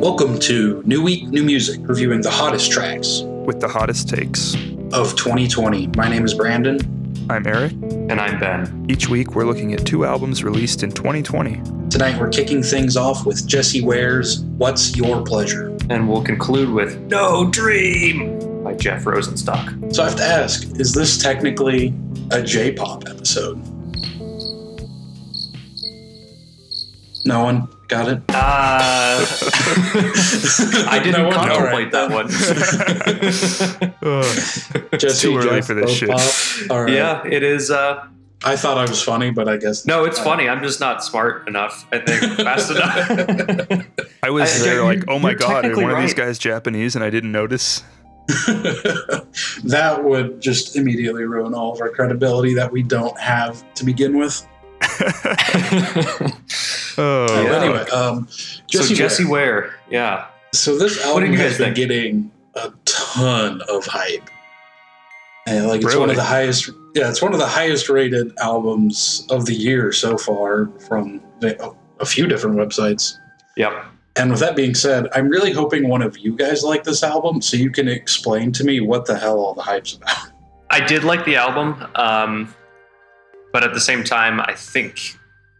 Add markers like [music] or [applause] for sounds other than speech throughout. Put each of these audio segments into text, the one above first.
Welcome to New Week, New Music, reviewing the hottest tracks with the hottest takes. of 2020. My name is Brandon. I'm Eric. And I'm Ben. Each week, we're looking at two albums released in 2020. Tonight we're kicking things off with Jessie Ware's What's Your Pleasure? And we'll conclude with No Dream by Jeff Rosenstock. So I have to ask, is this technically a J-pop episode? No one got it? Uh, [laughs] I didn't No one? contemplate that one. Ugh. [laughs] Jessie, too early Jeff, for this shit. pop? All right. yeah, it is. Uh, I thought I was funny, but I guess no, it's Uh, funny. I'm just not smart enough, I think, fast [laughs] enough. I was I- there like, oh my god, are technically one of these guys Japanese and I didn't notice? that would just immediately ruin all of our credibility that we don't have to begin with. [laughs] Oh, Uh, Yeah. but anyway, um, so Jessie, Jessie Ware. Ware, yeah. So this album did you has guys been think? getting a ton of hype, and like it's one of the highest. Yeah, it's one of the highest rated albums of the year so far from a few different websites. Yep. And with that being said, I'm really hoping one of you guys like this album, so you can explain to me what the hell all the hype's about. I did like the album, um, but at the same time, I think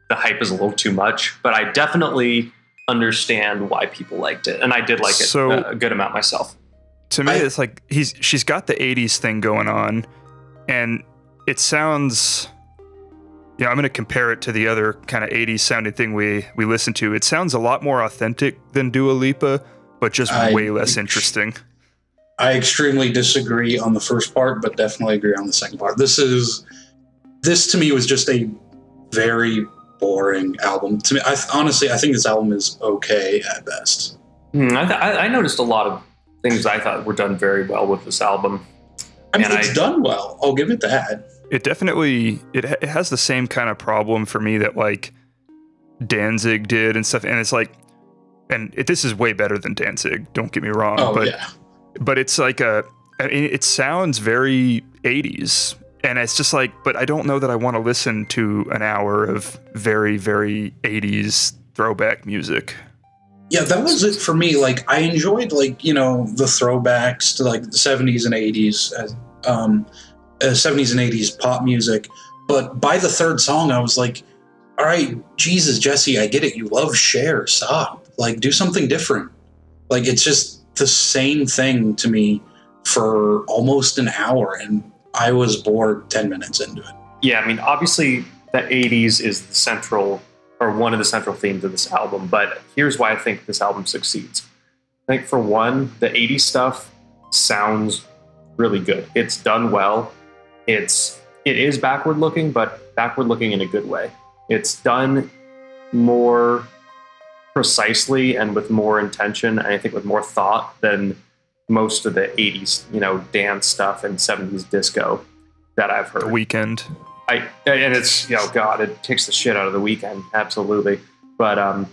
the hype is a little too much. But I definitely understand why people liked it, and I did like it So- a, a good amount myself. to me, I- it's like he's she's got the '80s thing going on, and it sounds. You know, I'm going to compare it to the other kind of '80s sounding thing we we listen to. It sounds a lot more authentic than Dua Lipa, but just I- way less interesting. I extremely disagree on the first part, but definitely agree on the second part. This is this to me was just a very boring album. To me, I honestly I think this album is okay at best. Hmm, I, th- I, I noticed a lot of things I thought were done very well with this album. I mean, And it's I- done well. I'll give it that. It definitely it, ha- it has the same kind of problem for me that like Danzig did and stuff, and it's like, and it, this is way better than Danzig. Don't get me wrong, Oh but yeah, but it's like a I mean, it sounds very 80s and it's just like but i don't know that i want to listen to an hour of very very 80s throwback music yeah. That was it for me. Like I enjoyed like you know the throwbacks to like the seventies and eighties, um, seventies and eighties pop music. But by the third song, I was like, all right, Jesus, Jessie, I get it. You love Cher. Stop. Like, do something different. Like, it's just the same thing to me for almost an hour. And I was bored 10 minutes into it. Yeah, I mean, obviously, the 80s is the central or one of the central themes of this album, but here's why I think this album succeeds. I think, for one, the 80s stuff sounds really good. It's done well. It's it is backward looking, but backward looking in a good way. It's done more precisely and with more intention, and I think with more thought than most of the 80s, you know, dance stuff and 70s disco that I've heard. the Weeknd I and it's you know God, it takes the shit out of the Weeknd, absolutely. But um,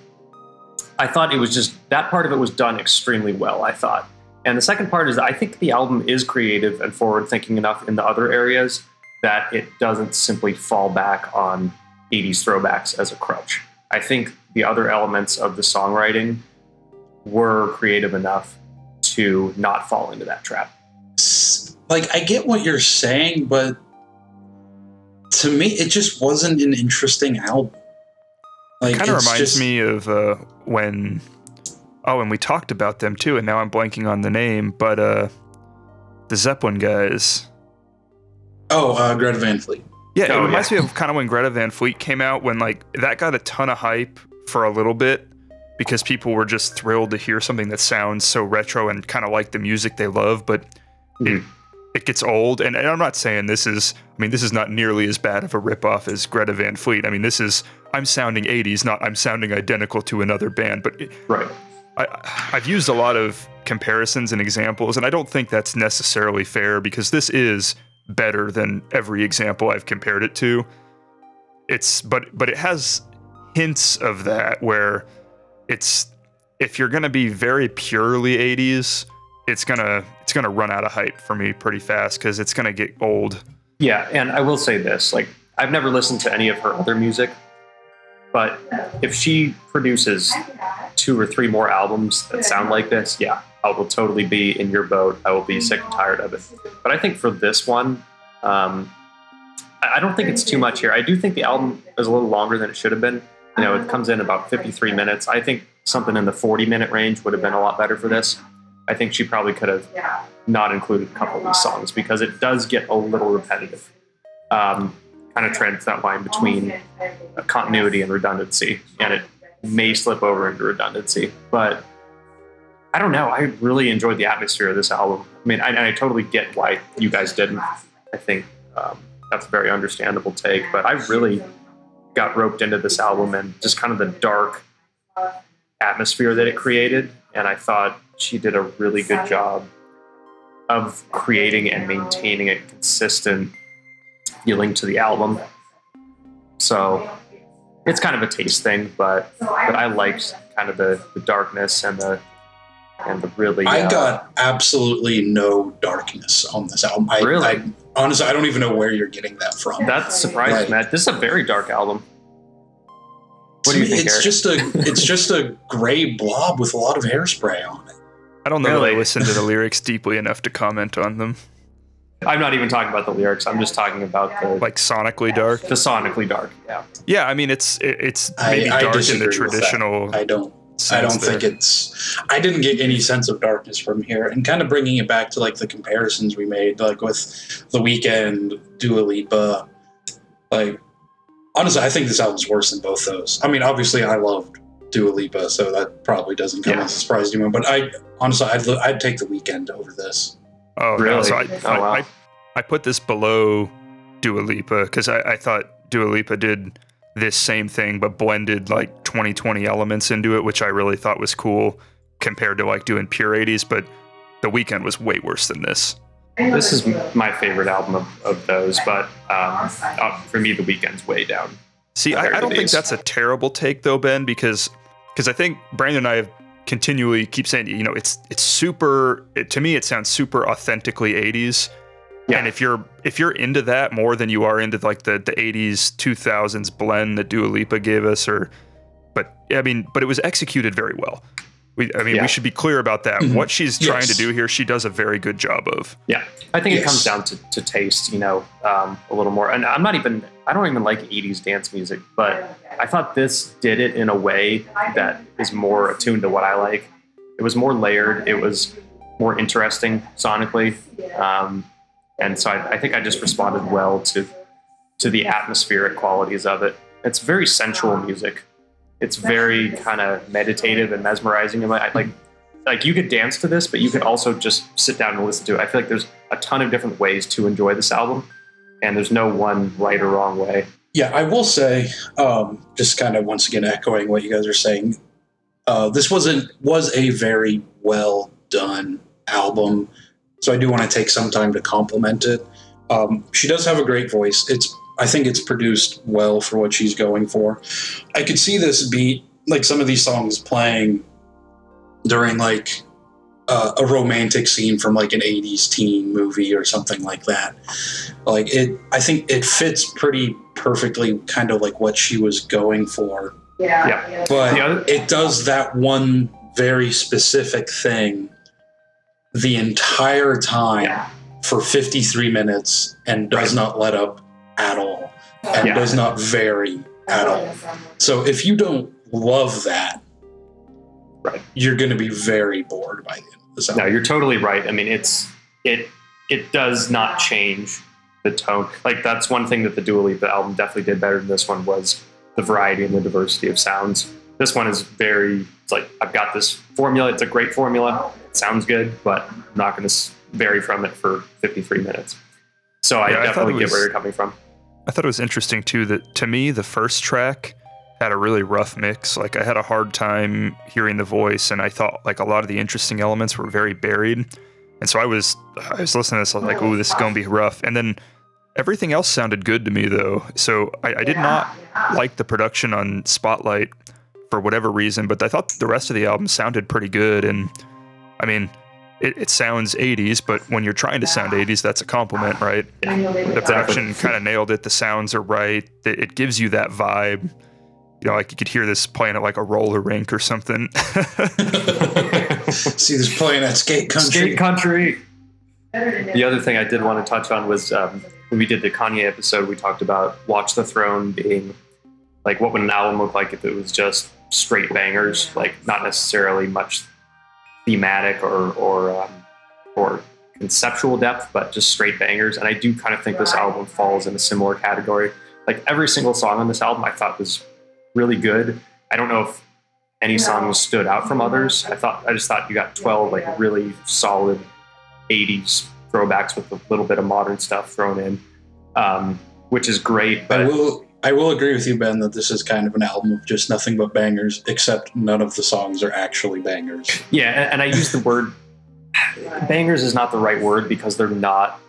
I thought it was just that part of it was done extremely well. I thought, and the second part is that I think the album is creative and forward thinking enough in the other areas that it doesn't simply fall back on 80s throwbacks as a crutch. I think the other elements of the songwriting were creative enough to not fall into that trap. Like, I get what you're saying, but to me, it just wasn't an interesting album. Like, kind of reminds just- me of uh, when oh and we talked about them too and now i'm blanking on the name but uh the zeppelin guys Oh, uh, Greta Van Fleet. Yeah, it Oh, reminds yeah. me of kind of when Greta Van Fleet came out, when like that got a ton of hype for a little bit because people were just thrilled to hear something that sounds so retro and kind of like the music they love, but it, Mhm. it gets old. And, and I'm not saying this is, I mean, this is not nearly as bad of a ripoff as Greta Van Fleet. I mean, this is, I'm sounding 80s, not I'm sounding identical to another band, but it, Right. I, I've used a lot of comparisons and examples, and I don't think that's necessarily fair because this is better than every example I've compared it to. It's but but it has hints of that where it's if you're gonna be very purely 80s, it's gonna it's gonna run out of hype for me pretty fast because it's gonna get old. Yeah, and I will say this: like, I've never listened to any of her other music, but if she produces two or three more albums that sound like this, yeah, I will totally be in your boat. I will be sick and tired of it. But I think for this one, um, I I don't think it's too much here. I do think the album is a little longer than it should have been. You know, it comes in about 53 minutes. I think something in the 40 minute range would have been a lot better for this. I think she probably could have not included a couple of these songs because it does get a little repetitive. Um, kind of treads that line between continuity and redundancy, and it may slip over into redundancy. But I don't know. I really enjoyed the atmosphere of this album. I mean, I, I totally get why you guys didn't. I think um, that's a very understandable take, but I really got roped into this album and just kind of the dark atmosphere that it created. And I thought she did a really good job of creating and maintaining a consistent feeling to the album. So it's kind of a taste thing, but but I liked kind of the, the darkness and the and the really. I uh, got absolutely no darkness on this album. I, Really? I honestly, I don't even know where you're getting that from. That's surprising, Right. Matt. This is a very dark album. What do you me, think, It's Eric? just a, it's [laughs] just a gray blob with a lot of hairspray on it. I don't know that Really? I listened to the [laughs] lyrics deeply enough to comment on them. I'm not even talking about the lyrics. I'm just talking about the Like sonically dark. the sonically dark. Yeah. Yeah, I mean it's it, it's maybe I dark in the disagree with that. traditional. I don't. I don't think it's. I didn't get any sense of darkness from here, and kind of bringing it back to like the comparisons we made, like with the Weeknd, Dua Lipa. Like, honestly, I think this album's worse than both those. I mean, obviously, I loved Dua Lipa, so that probably doesn't come Yeah. as a surprise to anyone. But I honestly, I'd I'd take the Weeknd over this. Oh, no, Really? so I, Oh, I, wow. I, I put this below Dua Lipa because I, I thought Dua Lipa did this same thing but blended like 2020 elements into it, which I really thought was cool compared to like doing pure 80s. But the Weeknd was way worse than this. This is my favorite album of, of those, but um, uh, for me, the Weeknd's way down. See, I, I don't think that's a terrible take though, Ben, because because I think Brandon and I have continually keep saying, you know, it's it's super. It, to me, it sounds super authentically 80s. Yeah. And if you're if you're into that more than you are into like the the 80s 2000s blend that Dua Lipa gave us, or but I mean, but it was executed very well. We, I mean, Yeah. we should be clear about that. Mhm. What she's trying to do here, she does a very good job of. Yeah, I think it comes down to, to taste, you know, um, a little more. And I'm not even, I don't even like 80s dance music, but I thought this did it in a way that is more attuned to what I like. It was more layered, it was more interesting sonically. Um, and so I, I think I just responded well to, to the atmospheric qualities of it. It's very sensual music. It's very kind of meditative and mesmerizing. And Like like you could dance to this, but you could also just sit down and listen to it. I feel like there's a ton of different ways to enjoy this album, and there's no one right or wrong way. Yeah, I will say, um, just kind of once again echoing what you guys are saying, uh, this wasn't was a very well done album. So I do want to take some time to compliment it. Um, she does have a great voice. It's I think it's produced well for what she's going for. I could see this beat like some of these songs playing during like uh, a romantic scene from like an 80s teen movie or something like that like it i think it fits pretty perfectly kind of like what she was going for Yeah. but The other- it does that one very specific thing the entire time Yeah. for 53 minutes and does Right. not let up at all and Yeah. does not vary at all so if you don't love that Right. you're going to be very bored by the end of this No, you're totally right. I mean, it's it it does not change the tone. Like that's one thing that the Dua Lipa album definitely did better than this one was the variety and the diversity of sounds. This one is very. It's like I've got this formula. It's a great formula. Sounds good, but I'm not going to vary from it for 53 minutes. So I Yeah, I definitely it get was- where you're coming from. I thought it was interesting too that to me the first track had a really rough mix. Like I had a hard time hearing the voice, and I thought like a lot of the interesting elements were very buried. And so I was I was listening to this, I was like, "Oh, this is gonna be rough." And then everything else sounded good to me though. So I, I did not like the production on Spotlight for whatever reason, but I thought the rest of the album sounded pretty good. And I mean, it, it sounds 80s, but when you're trying to sound 80s, that's a compliment, right? The production kind of nailed it. The sounds are right. It, it gives you that vibe. you know, like you could hear this playing at like a roller rink or something. [laughs] See this playing at skate country. Skate country. The other thing I did want to touch on was um, when we did the Kanye episode, we talked about Watch the Throne being like what would an album look like if it was just straight bangers, like not necessarily much thematic or or um, or conceptual depth, but just straight bangers. And I do kind of think this album falls in a similar category. Like every single song on this album, I thought was really good. I don't know if any songs stood out from others. I thought I just thought you got 12 like really solid 80s throwbacks with a little bit of modern stuff thrown in, um, which is great. But I will I will agree with you, Ben, that this is kind of an album of just nothing but bangers, except none of the songs are actually bangers. [laughs] yeah, and, I use the word bangers is not the right word because they're not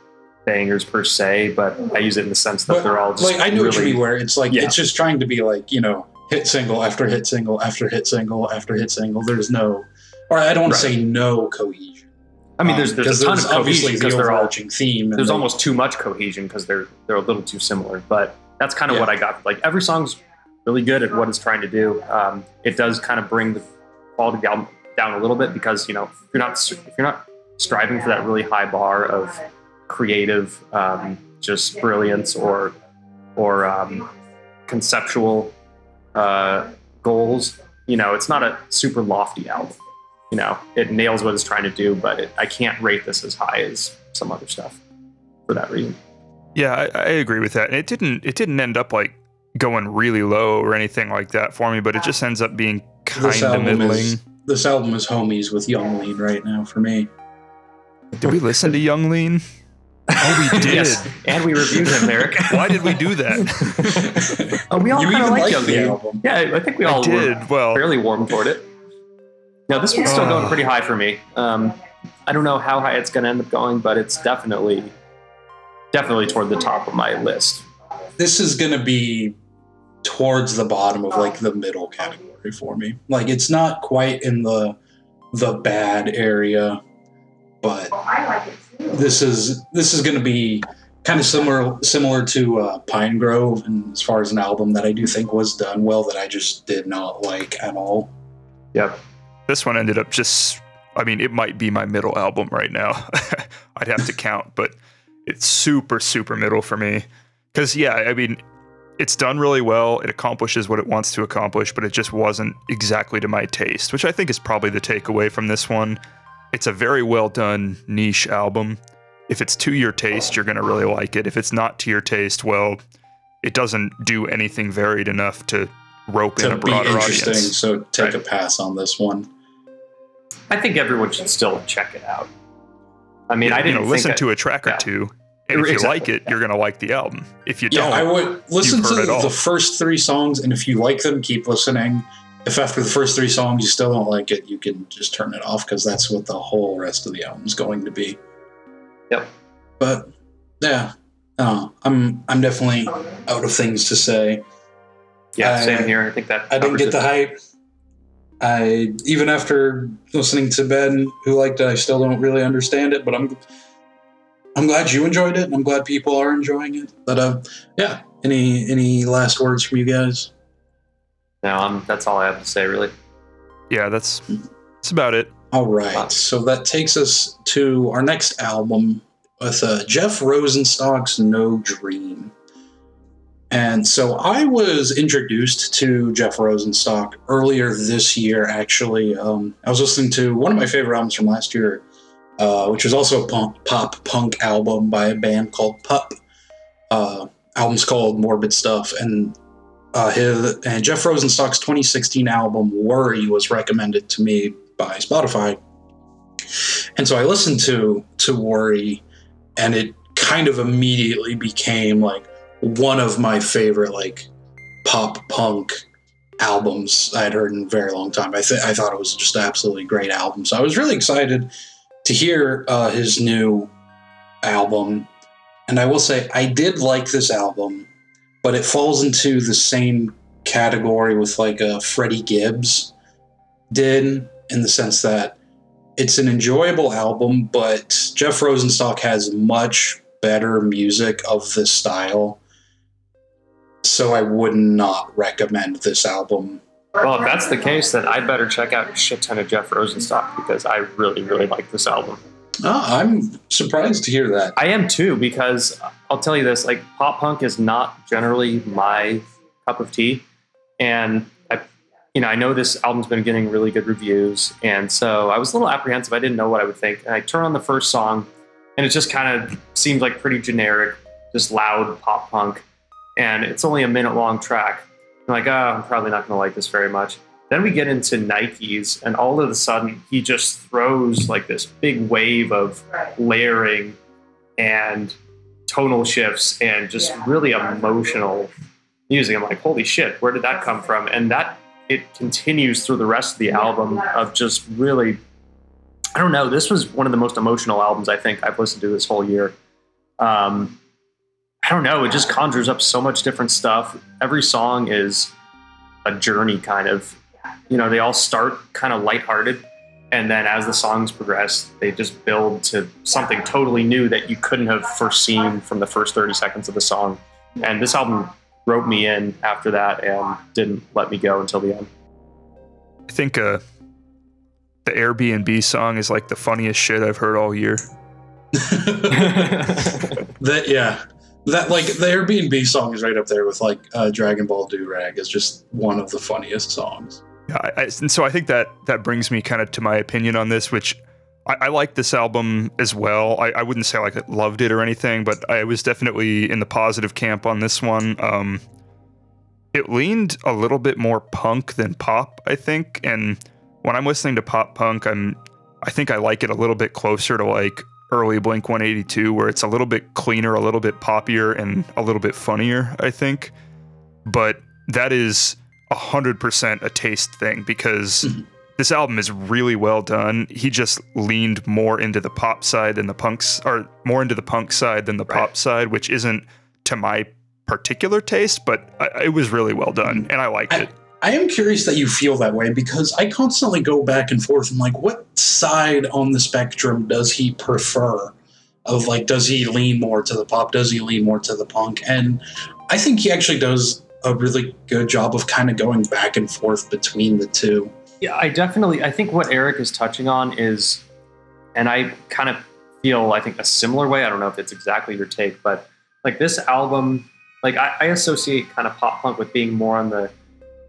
bangers per se, but I use it in the sense that But, they're all just like I know what you really mean, where it's like Yeah. it's just trying to be like you know hit single after hit single after hit single after hit single. There's no, or I don't want to say no cohesion. I mean, there's Um, there's a 'cause ton of obviously cohesion the because they're all theme. there's they- almost too much cohesion because they're they're a little too similar. But that's kind of Yeah. what I got. Like every song's really good at what it's trying to do. Um, it does kind of bring the quality of the album down a little bit because you know if you're not if you're not striving for that really high bar of creative um, just brilliance or or um, conceptual uh, goals, you know, it's not a super lofty album. You know, it nails what it's trying to do, but it, I can't rate this as high as some other stuff for that reason. Yeah, I, I agree with that. And it didn't it didn't end up like going really low or anything like that for me, but it just ends up being kind of middling. is this album is homies with Yung Lean right now for me. Did we listen to Yung Lean? Oh, we did. Yes, and we reviewed him, Eric. [laughs] Why did we do that? oh, [laughs] we all you kind even of like like Yung the Lean. album. Yeah, I think we I all were did. Well, fairly warm toward it. Now this one's still going pretty high for me. Um, I don't know how high it's going to end up going, but it's definitely, definitely toward the top of my list. This is gonna be towards the bottom of like the middle category for me. Like it's not quite in the the bad area, but this is this is gonna be kind of similar similar to uh, Pinegrove, and as far as an album that I do think was done well, that I just did not like at all. Yep. this one ended up just I mean, it might be my middle album right now. [laughs] I'd have to count, but it's super super middle for me. Cuz yeah, I mean, it's done really well. It accomplishes what it wants to accomplish, but it just wasn't exactly to my taste, which I think is probably the takeaway from this one. It's a very well done niche album. If it's to your taste, you're going to really like it. If it's not to your taste, well, it doesn't do anything varied enough to rope in To a be broader interesting, audience. so take a pass on this one. I think everyone should still check it out. I mean, I didn't know, think listen I- to a track or yeah. two, and if you like it, yeah. you're gonna like the album. If you Yeah, don't, I would listen to heard it all. the first three songs, and if you like them, keep listening. If after the first three songs you still don't like it, you can just turn it off because that's what the whole rest of the album's going to be. Yep. But yeah, uh, I'm I'm definitely out of things to say. Yeah, I- same here. I think that I didn't get the hype. I even after listening to Ben, who liked it, I still don't really understand it. But I'm I'm glad you enjoyed it, and I'm glad people are enjoying it. But uh, yeah. Any any last words from you guys? No, um, that's all I have to say, really. yeah, that's that's about it. All right. Wow. So that takes us to our next album with uh, Jeff Rosenstock's No Dream. And so I was introduced to Jeff Rosenstock earlier this year, actually. Um, I was listening to one of my favorite albums from last year, uh, which was also a punk, pop punk album by a band called Pup. Uh, album's called Morbid Stuff. And uh, his, and Jeff Rosenstock's 2016 album Worry was recommended to me by Spotify. And so I listened to to Worry and it kind of immediately became like one of my favorite like pop punk albums I'd heard in a very long time. I th- I thought it was just absolutely great album. So I was really excited to hear uh, his new album. And I will say I did like this album, but it falls into the same category with like a Freddie Gibbs did in the sense that it's an enjoyable album, but Jeff Rosenstock has much better music of this style. so I would not recommend this album. Well, if that's the case, then I'd better check out a shit ton of Jeff Rosenstock because I really, really like this album. Oh, I'm surprised to hear that. I am too because I'll tell you this: like pop punk is not generally my cup of tea, and I, you know, I know this album's been getting really good reviews, and so I was a little apprehensive. I didn't know what I would think, and I turn on the first song, and it just kind of seems like pretty generic, just loud pop punk, and it's only a minute long track. I'm like, oh, I'm probably not going to like this very much. Then we get into Nikes, and all of a sudden, he just throws like this big wave of layering and tonal shifts and just Yeah. really emotional music. I'm like, holy shit, where did that come from? And that it continues through the rest of the album of just really, I don't know. This was one of the most emotional albums I think I've listened to this whole year. Um, I don't know. It just conjures up so much different stuff. Every song is a journey, kind of. You know, they all start kind of lighthearted, and then as the songs progress, they just build to something totally new that you couldn't have foreseen from the first 30 seconds of the song. And this album wrote me in after that and didn't let me go until the end. I think uh, the Airbnb song is like the funniest shit I've heard all year. [laughs] [laughs] That yeah, that like the Airbnb song is right up there with like uh, Dragon Ball Durag is just one of the funniest songs. Yeah, I, I, and so I think that that brings me kind of to my opinion on this, which I, I like this album as well. I, I wouldn't say like I loved it or anything, but I was definitely in the positive camp on this one. Um, it leaned a little bit more punk than pop, I think, and when I'm listening to pop punk, I'm I think I like it a little bit closer to like early Blink 182, where it's a little bit cleaner, a little bit poppier, and a little bit funnier. I think, but that is hundred percent a taste thing because mm-hmm. this album is really well done. He just leaned more into the pop side than the punks, or more into the punk side than the Right. pop side, which isn't to my particular taste, but I, it was really well done, mm-hmm. and I liked I- it. I am curious that you feel that way because I constantly go back and forth. I'm like, what side on the spectrum does he prefer? Of like, does he lean more to the pop? Does he lean more to the punk? And I think he actually does a really good job of kind of going back and forth between the two. Yeah, I definitely. I think what Eric is touching on is, and I kind of feel, I think, a similar way. I don't know if it's exactly your take, but like this album, like I, I associate kind of pop punk with being more on the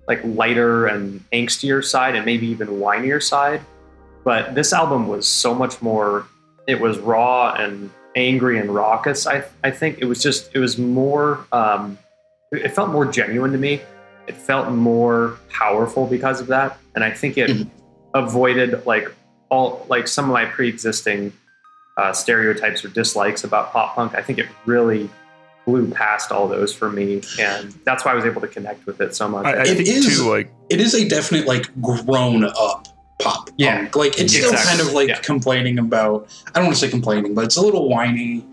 like lighter and angstier side, and maybe even whinier side. But this album was so much more. It was raw and angry and raucous. I I think it was just it was more. Um, it felt more genuine to me it felt more powerful because of that and i think it Mhm. avoided like all like some of my pre-existing uh, stereotypes or dislikes about pop punk i think it really blew past all those for me and that's why i was able to connect with it so much I, I It think is- too, like It is a definite like grown up pop Yeah. punk. Like it's still kind of like Yeah. complaining about. I don't want to say complaining, but it's a little whiny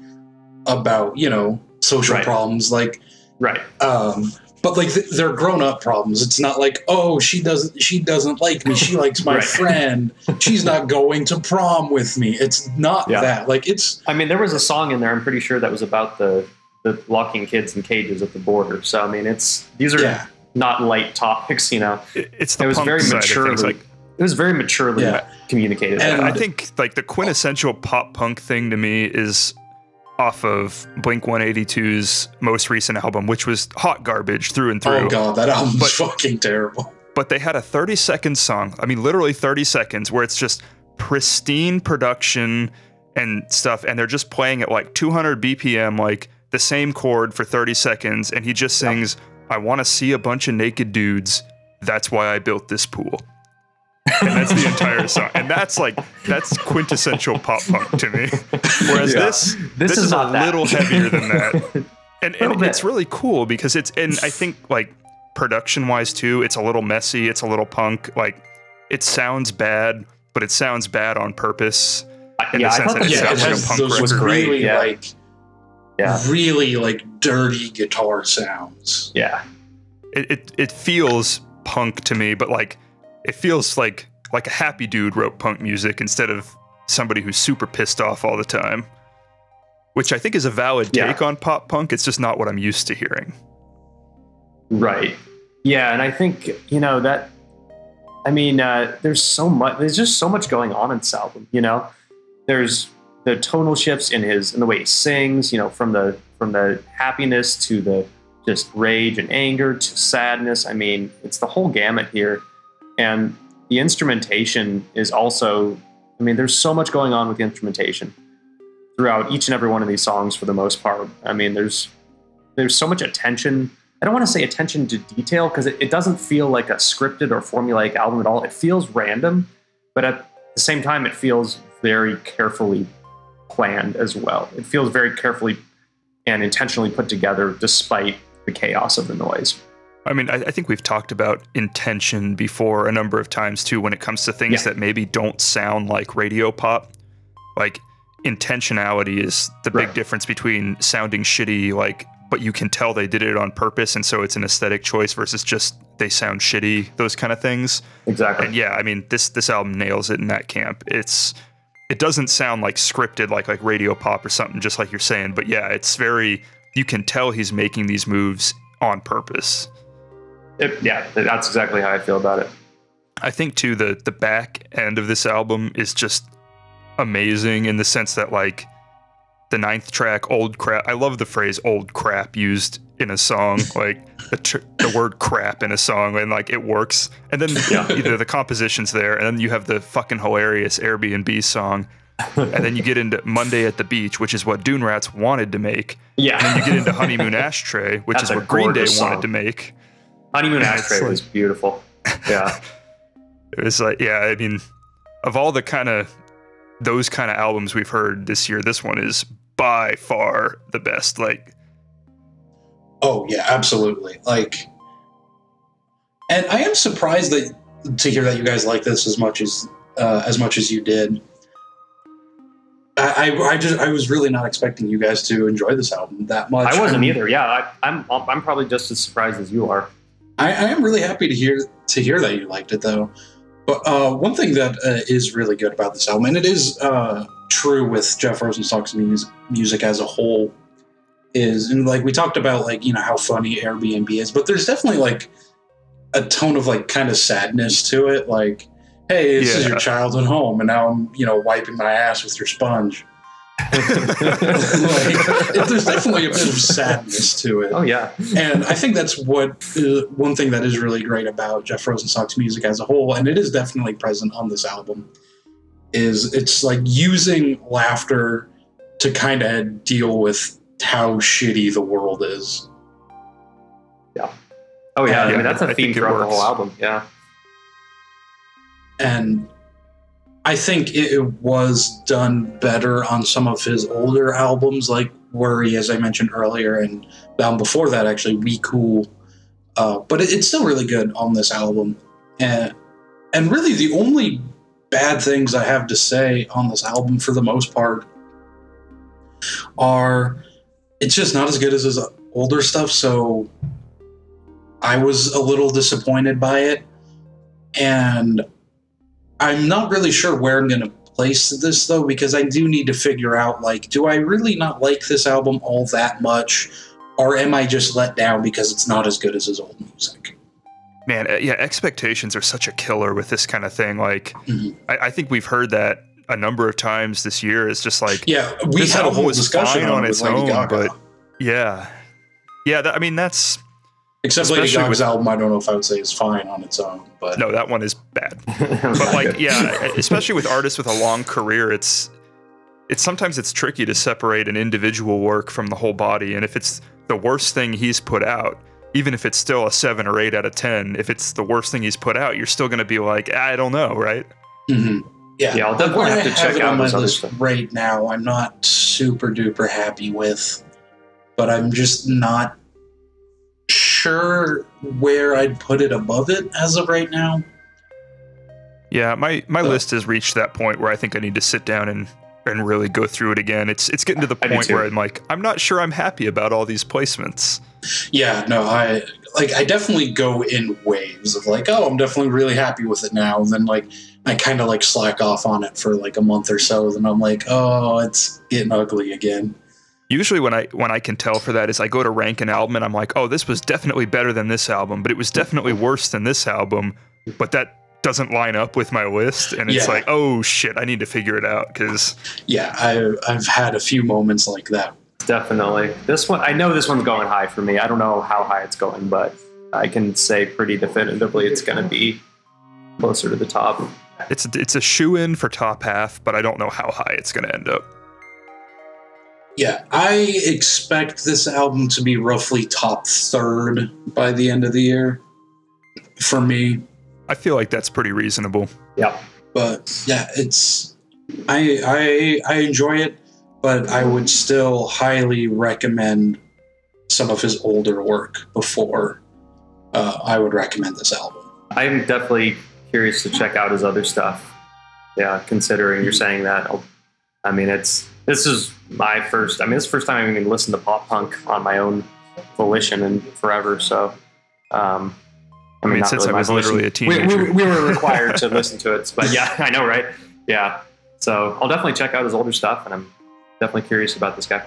about you know social Right. problems. Like right um but like th- they're grown up problems it's not like oh she doesn't she doesn't like me she likes my Right. friend she's not going to prom with me it's not Yeah. that like it's i mean there was a song in there i'm pretty sure that was about the the locking kids in cages at the border so i mean it's these are yeah not light topics you know it- it's the it was punk very side of maturely. Like it was very maturely Yeah. communicated And- I think like the quintessential pop punk thing to me is off of Blink 182's most recent album, which was hot garbage through and through. oh god that album's But- fucking terrible But they had a 30 second song. I mean, literally 30 seconds, where it's just pristine production and stuff, and they're just playing at like 200 BPM, like the same chord for 30 seconds, and he just sings, "I want to see a bunch of naked dudes. That's why I built this pool." and that's the entire [laughs] song. And that's like that's quintessential pop punk to me. [laughs] Whereas Yeah. this This this, is is, not a that. little heavier than that. [laughs] And, and it's really cool because it's and I think like production wise too, it's a little messy, it's a little punk. Like it sounds bad, but it sounds bad on purpose. Uh, In yeah, the I sense thought that it yeah it sounds like a punk those was great, really yeah. like Yeah. really like dirty guitar sounds yeah It, it it feels punk to me, but like it feels like like a happy dude wrote punk music instead of somebody who's super pissed off all the time. Which I think is a valid Yeah. take on pop punk. It's just not what I'm used to hearing. Right. Yeah, and I think you know that. I mean, uh, there's so much. There's just so much going on in this album. You know, there's the tonal shifts in his in the way he sings. You know, from the from the happiness to the just rage and anger to sadness. I mean, it's the whole gamut here, and the instrumentation is also. I mean, there's so much going on with the instrumentation throughout each and every one of these songs for the most part. I mean, there's there's so much attention. I don't want to say attention to detail because it, it doesn't feel like a scripted or formulaic album at all. It feels random, but at the same time, it feels very carefully planned as well. It feels very carefully and intentionally put together despite the chaos of the noise. I mean, I, I, think we've talked about intention before a number of times too when it comes to things yeah. that maybe don't sound like radio pop. Like intentionality is the big difference between sounding shitty, like, but you can tell they did it on purpose, and so it's an aesthetic choice versus just they sound shitty, those kind of things. Exactly. And yeah, I mean, this this album nails it in that camp. It's it doesn't sound like scripted, like like radio pop or something, just like you're saying. But yeah, it's very. You can tell he's making these moves on purpose. It, yeah, that's exactly how I feel about it. I think too the the back end of this album is just amazing in the sense that like the ninth track, old crap. I love the phrase "old crap" used in a song, [laughs] like the, tr- the word "crap" in a song, and like it works. And then yeah. either the composition's there, and then you have the fucking hilarious Airbnb song, and then you get into Monday at the Beach, which is what Dune Rats wanted to make. Yeah. And then you get into [laughs] Honeymoon Ashtray, which That's is what Green Day song. wanted to make. Honeymoon Ashtray like, was beautiful. Yeah. [laughs] it was like, yeah, I mean, of all the kind of those kind of albums we've heard this year, this one is by far the best. Like, oh yeah, absolutely. Like, and I am surprised that to hear that you guys like this as much as uh, as much as you did. I, I, I just I was really not expecting you guys to enjoy this album that much. I wasn't I'm, either. Yeah, I, I'm I'm probably just as surprised as you are. I, I am really happy to hear to hear that you liked it though. But uh, one thing that uh, is really good about this album, and it is uh, true with Jeff Rosenstock's music, music as a whole, is and like we talked about, like you know how funny Airbnb is, but there's definitely like a tone of like kind of sadness to it. Like, hey, this yeah. is your childhood home, and now I'm you know wiping my ass with your sponge [laughs] like, there's definitely a bit of sadness to it. Oh yeah, and I think that's what uh, one thing that is really great about Jeff Rosenstock's music as a whole, and it is definitely present on this album. Is it's like using laughter to kind of deal with how shitty the world is. Yeah. Oh yeah, and, I mean that's a theme throughout the whole album. Yeah. And I think it was done better on some of his older albums, like Worry, as I mentioned earlier, and down before that, actually, We Cool. Uh, but it, it's still really good on this album. And, and really, the only bad things I have to say on this album, for the most part, are it's just not as good as his older stuff. So I was a little disappointed by it. And I'm not really sure where I'm going to place this though, because I do need to figure out like, do I really not like this album all that much, or am I just let down because it's not as good as his old music? Man, uh, yeah, expectations are such a killer with this kind of thing. Like, mm-hmm. I, I, think we've heard that a number of times this year. It's just like, yeah, we had a whole discussion on, on its own, Gaga. but yeah, yeah. That, I mean, that's Except Lady Gaga's with, album, I don't know if I would say is fine on its own, but no, that one is bad. [laughs] but like, yeah, especially with artists with a long career, it's it's sometimes it's tricky to separate an individual work from the whole body. And if it's the worst thing he's put out, even if it's still a seven or eight out of ten, if it's the worst thing he's put out, you're still going to be like, I don't know, right? Mm-hmm. Yeah, yeah, I'll definitely have to check out on my list right now. I'm not super duper happy with, but I'm just not sure where I'd put it above it as of right now. Yeah, my my list has reached that point where I think I need to sit down and and really go through it again. It's it's getting to the point where I'm like, I'm not sure I'm happy about all these placements. Yeah, no, I like I definitely go in waves of like, oh, I'm definitely really happy with it now. And then like I kind of like slack off on it for like a month or so. Then I'm like, oh, it's getting ugly again. Usually when I when I can tell for that is I go to rank an album and I'm like, oh, this was definitely better than this album, but it was definitely worse than this album, but that doesn't line up with my list, and it's Yeah. like, oh shit, I need to figure it out because Yeah, I, I've had a few moments like that. Definitely. This one, I know this one's going high for me. I don't know how high it's going, but I can say pretty definitively it's going to be closer to the top. it's it's a shoe in for top half, but I don't know how high it's going to end up. Yeah, I expect this album to be roughly top third by the end of the year for me. I feel like that's pretty reasonable. Yeah. But yeah, it's I I I enjoy it, but I would still highly recommend some of his older work before uh, I would recommend this album. I'm definitely curious to check out his other stuff. Yeah, considering you're saying that. I'll- I mean, it's this is my first. I mean, it's the first time I've even listened to pop punk on my own volition in forever. So, um, I mean, not since really I my was literally a volition. We- teenager. We, we were required to listen to it, but yeah, [laughs] I know, right? Yeah. So I'll definitely check out his older stuff, and I'm definitely curious about this guy.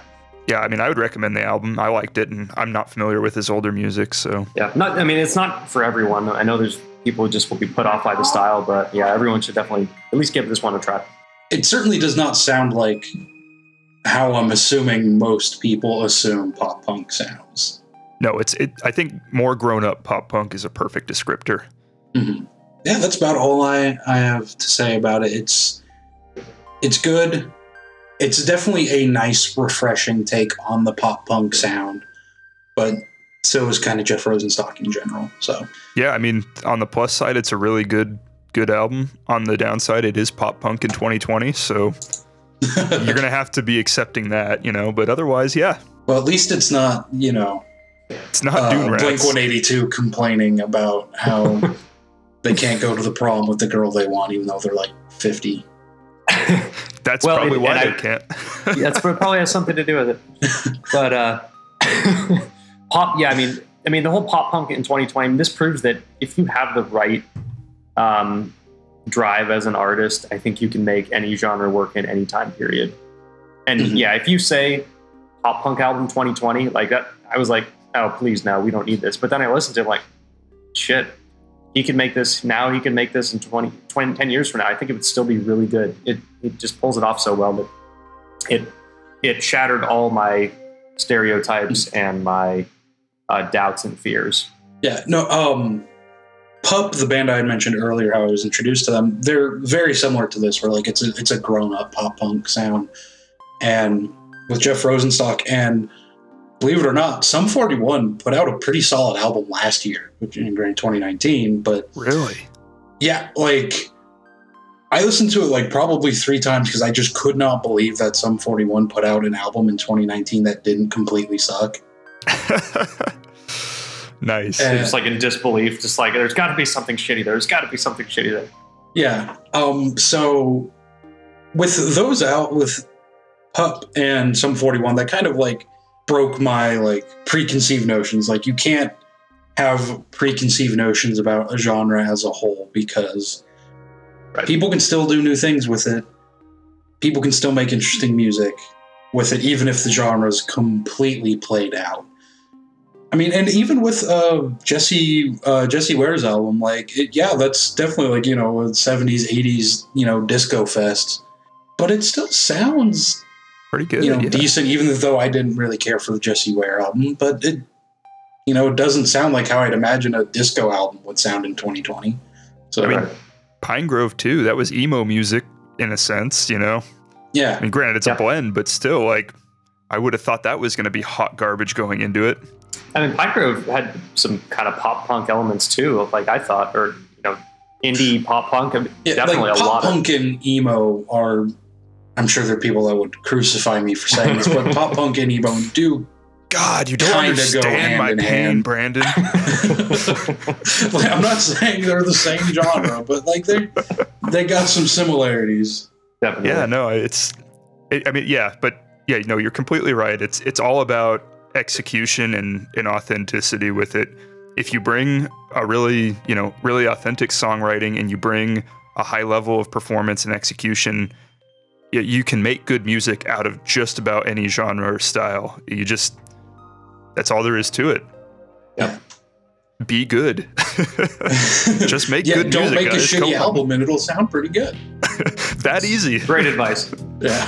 Yeah, I mean, I would recommend the album. I liked it, and I'm not familiar with his older music, so Yeah, not. I mean, it's not for everyone. I know there's people who just will be put off by the style, but yeah, everyone should definitely at least give this one a try. It certainly does not sound like how I'm assuming most people assume pop punk sounds. no, it's it. I think more grown up pop punk is a perfect descriptor. Mhm. Yeah, that's about all I, I have to say about it. It's it's good. It's definitely a nice, refreshing take on the pop punk sound, but so is kind of Jeff Rosenstock in general. So Yeah, I mean, on the plus side, it's a really good good album. On the downside, it is pop punk in 2020, so [laughs] you're gonna have to be accepting that, you know. But otherwise, yeah, well, at least it's not you know it's not uh, Dune Blink 182 complaining about how [laughs] they can't go to the prom with the girl they want, even though they're like 50. [laughs] That's Well, probably why they I- can't. [laughs] Yeah, that's probably has something to do with it. [laughs] But uh, [laughs] pop, yeah, I mean, I mean, the whole pop punk in 2020. This proves that if you have the right um, drive as an artist, I think you can make any genre work in any time period. And Mhm. yeah, if you say pop punk album 2020 like that, I was like, oh please, no, we don't need this. But then I listened to it like, shit, he can make this now. He can make this in 20, 20 10 years from now. I think it would still be really good. It it just pulls it off so well that it it shattered all my stereotypes and my uh, doubts and fears. Yeah, no, um, Pup, the band I had mentioned earlier, how I was introduced to them, they're very similar to this, where like it's a, it's a grown up pop punk sound. And with Jeff Rosenstock, and believe it or not, Sum 41 put out a pretty solid album last year, which in 2019. But really? yeah, like I listened to it like probably three times because I just could not believe that Sum 41 put out an album in 2019 that didn't completely suck. [laughs] nice. And- Just like in disbelief, just like there's got to be something shitty there. There's got to be something shitty there. Yeah. Um. So with those out with Pup and Sum 41, that kind of like broke my like preconceived notions. Like you can't have preconceived notions about a genre as a whole because Right. people can still do new things with it. People can still make interesting music with it, even if the genre is completely played out. I mean, and even with uh, Jessie uh, Jessie Ware's album, like, it, yeah, that's definitely like you know a seventies, eighties, you know, disco fest, but it still sounds Pretty good. you know yeah. decent, even though I didn't really care for the Jessie Ware album. But it, you know, it doesn't sound like how I'd imagine a disco album would sound in 2020. So I mean, Pinegrove too. That was emo music in a sense, you know. yeah, I mean, granted, it's Yeah. a blend, but still, like, I would have thought that was going to be hot garbage going into it. I mean, Pinegrove had some kind of pop punk elements too. Like I thought, or you know, indie pop punk. I yeah, definitely like a pop lot of punk and emo are. I'm sure there are people that would crucify me for saying this, but [laughs] pop punk and emo do God, you don't understand my hand pain, hand. Brandon. [laughs] [laughs] like, I'm not saying they're the same genre, but like they they got some similarities. definitely. yeah, no, it's. It, I mean, yeah, but yeah, no, you're completely right. It's it's all about execution and, and authenticity with it. If you bring a really, you know, really authentic songwriting and you bring a high level of performance and execution, you can make good music out of just about any genre or style. You just that's all there is to it. Yeah. Be good. [laughs] just make yeah, good don't music. make a guys. Come shitty on. album and it'll sound pretty good. [laughs] that easy. Great advice. [laughs] Yeah.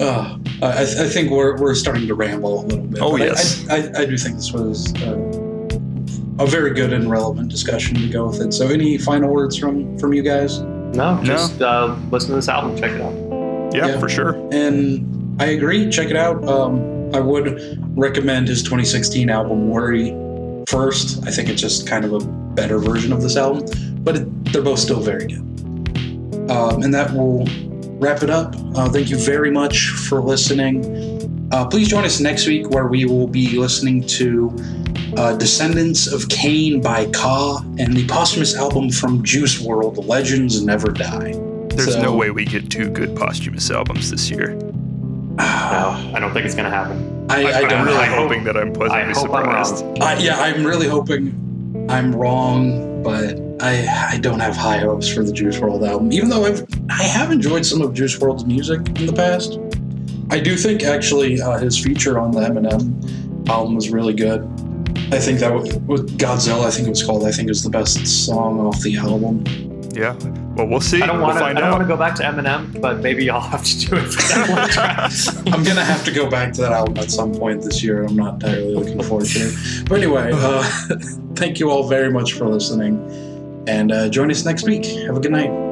uh, I, I think we're, we're starting to ramble a little bit. Oh, but I- yes. I, I, I do think this was uh, a very good and relevant discussion to go with it. So, any final words from from you guys? No, just Uh, listen to this album. Check it out. Yeah, Yeah. for sure. And I agree. Check it out. Um, I would recommend his 2016 album "Worry" first. I think it's just kind of a better version of this album, but it, they're both still very good. Um, and that will wrap it up. Uh, thank you very much for listening. Uh, please join us next week where we will be listening to uh, Descendants of Cain by Ka and the posthumous album from Juice WRLD, Legends Never Die. There's So- no way we get two good posthumous albums this year. No, I don't think it's gonna happen. I, I I'm don't really I hope- hoping that I'm pleasantly I hope I'm surprised. wrong. I, yeah, I'm really hoping I'm wrong, but I I don't have high hopes for the Juice WRLD album. Even though I've I have enjoyed some of Juice WRLD's music in the past, I do think actually uh, his feature on the Eminem album was really good. I think that with Godzilla, I think it was called. I think it was the best song off the album. Yeah. Well, we'll see. I don't we'll want to. I don't want to go back to Eminem, but maybe I'll have to do it for that one [laughs] track. I'm gonna have to go back to that album at some point this year. I'm not entirely looking forward to it. But anyway, uh, [laughs] thank you all very much for listening, and uh, join us next week. Have a good night.